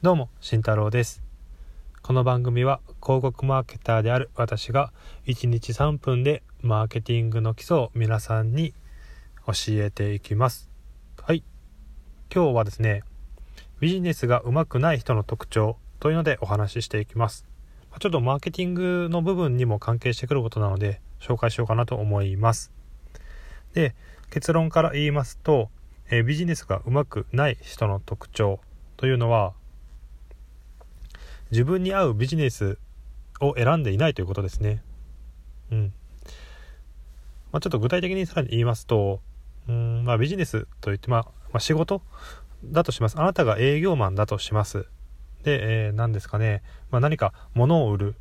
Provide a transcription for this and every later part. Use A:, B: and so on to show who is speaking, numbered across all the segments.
A: どうも慎太郎です。この番組は広告マーケターである私が1日3分でマーケティングの基礎を皆さんに教えていきます。はい。今日はですねビジネスがうまくない人の特徴というのでお話ししていきます。ちょっとマーケティングの部分にも関係してくることなので紹介しようかなと思います。で結論から言いますと、えビジネスがうまくない人の特徴というのは自分に合うビジネスを選んでいないということですね。うん。まあ、ちょっと具体的にさらに言いますと、うん、まあ、ビジネスといって、まあ、まあ、仕事だとします。あなたが営業マンだとします。で、えー、何ですかね、まあ、何か物を売る、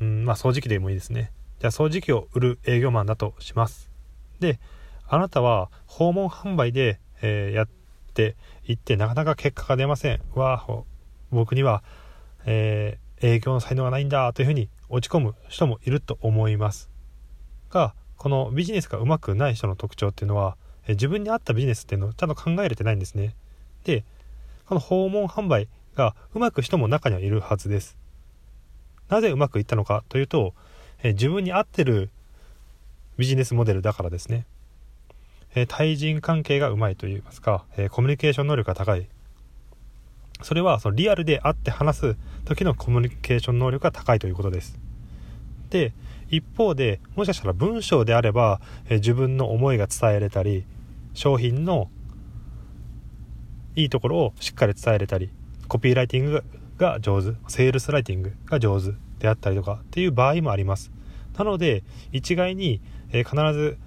A: うん、まあ、掃除機でもいいですね。じゃ、掃除機を売る営業マンだとします。で、あなたは訪問販売で、えー、やっていって、なかなか結果が出ません。わあ、僕にはえー、営業の才能がないんだというふうに落ち込む人もいると思います。がこのビジネスがうまくない人の特徴っていうのは、え、自分に合ったビジネスっていうのをちゃんと考えれてないんですね。でこの訪問販売がうまく人も中にはいるはずです。なぜうまくいったのかというと、え、自分に合ってるビジネスモデルだからですね、え対人関係がうまいといいますか、えコミュニケーション能力が高い。それはそのリアルで会って話す時のコミュニケーション能力が高いということです。で一方でもしかしたら文章であれば、え自分の思いが伝えれたり商品のいいところをしっかり伝えれたりコピーライティングが上手セールスライティングが上手であったりとかっていう場合もありますなので一概に、え必ず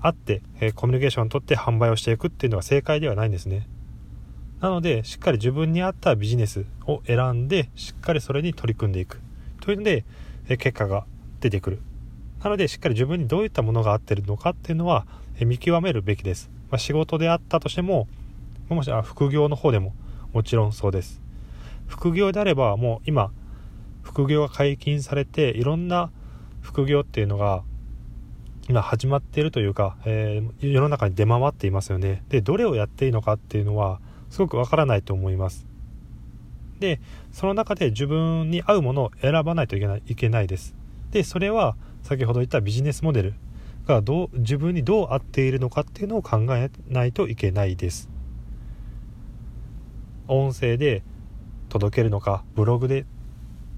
A: 会って、えコミュニケーションを取って販売をしていくっていうのが正解ではないんですねなのでしっかり自分に合ったビジネスを選んでしっかりそれに取り組んでいく。というので結果が出てくる。なのでしっかり自分にどういったものが合ってるのかっていうのは見極めるべきです、まあ、仕事であったとしてももし副業の方でももちろんそうです。副業であればもう今副業が解禁されていろんな副業っていうのが今始まっているというか、えー、世の中に出回っていますよね。でどれをやっていいのかっていうのはすごくわからないと思います。でその中で自分に合うものを選ばないといけないいけないです。でそれは先ほど言ったビジネスモデルがどう自分にどう合っているのかっていうのを考えないといけないです。音声で届けるのかブログで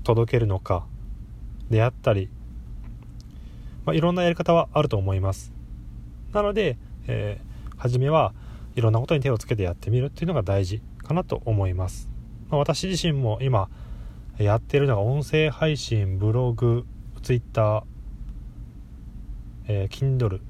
A: 届けるのかであったり、まあ、いろんなやり方はあると思います。なので、えー、初めはいろんなことに手をつけてやってみるっていうのが大事かなと思います、まあ、私自身も今やってるのが音声配信ブログ Twitter、えー、Kindle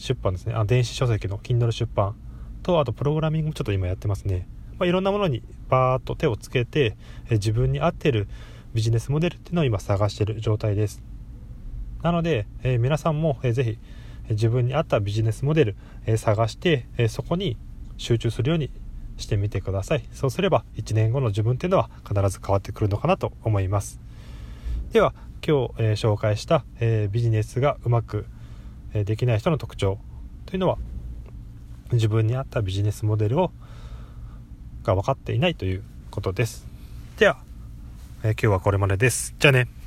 A: 出版ですね。あ電子書籍の Kindle 出版とあとプログラミングもちょっと今やってますね、まあ、いろんなものにバーッと手をつけて、えー、自分に合ってるビジネスモデルっていうのを今探してる状態です。なので、えー、皆さんも、えー、ぜひ自分に合ったビジネスモデル、え探して、えそこに集中するようにしてみてください。そうすれば1年後の自分っていうのは必ず変わってくるのかなと思います。では今日、え紹介した、えビジネスがうまく、えできない人の特徴というのは自分に合ったビジネスモデルをが分かっていないということです。では、え今日はこれまでです。じゃあね。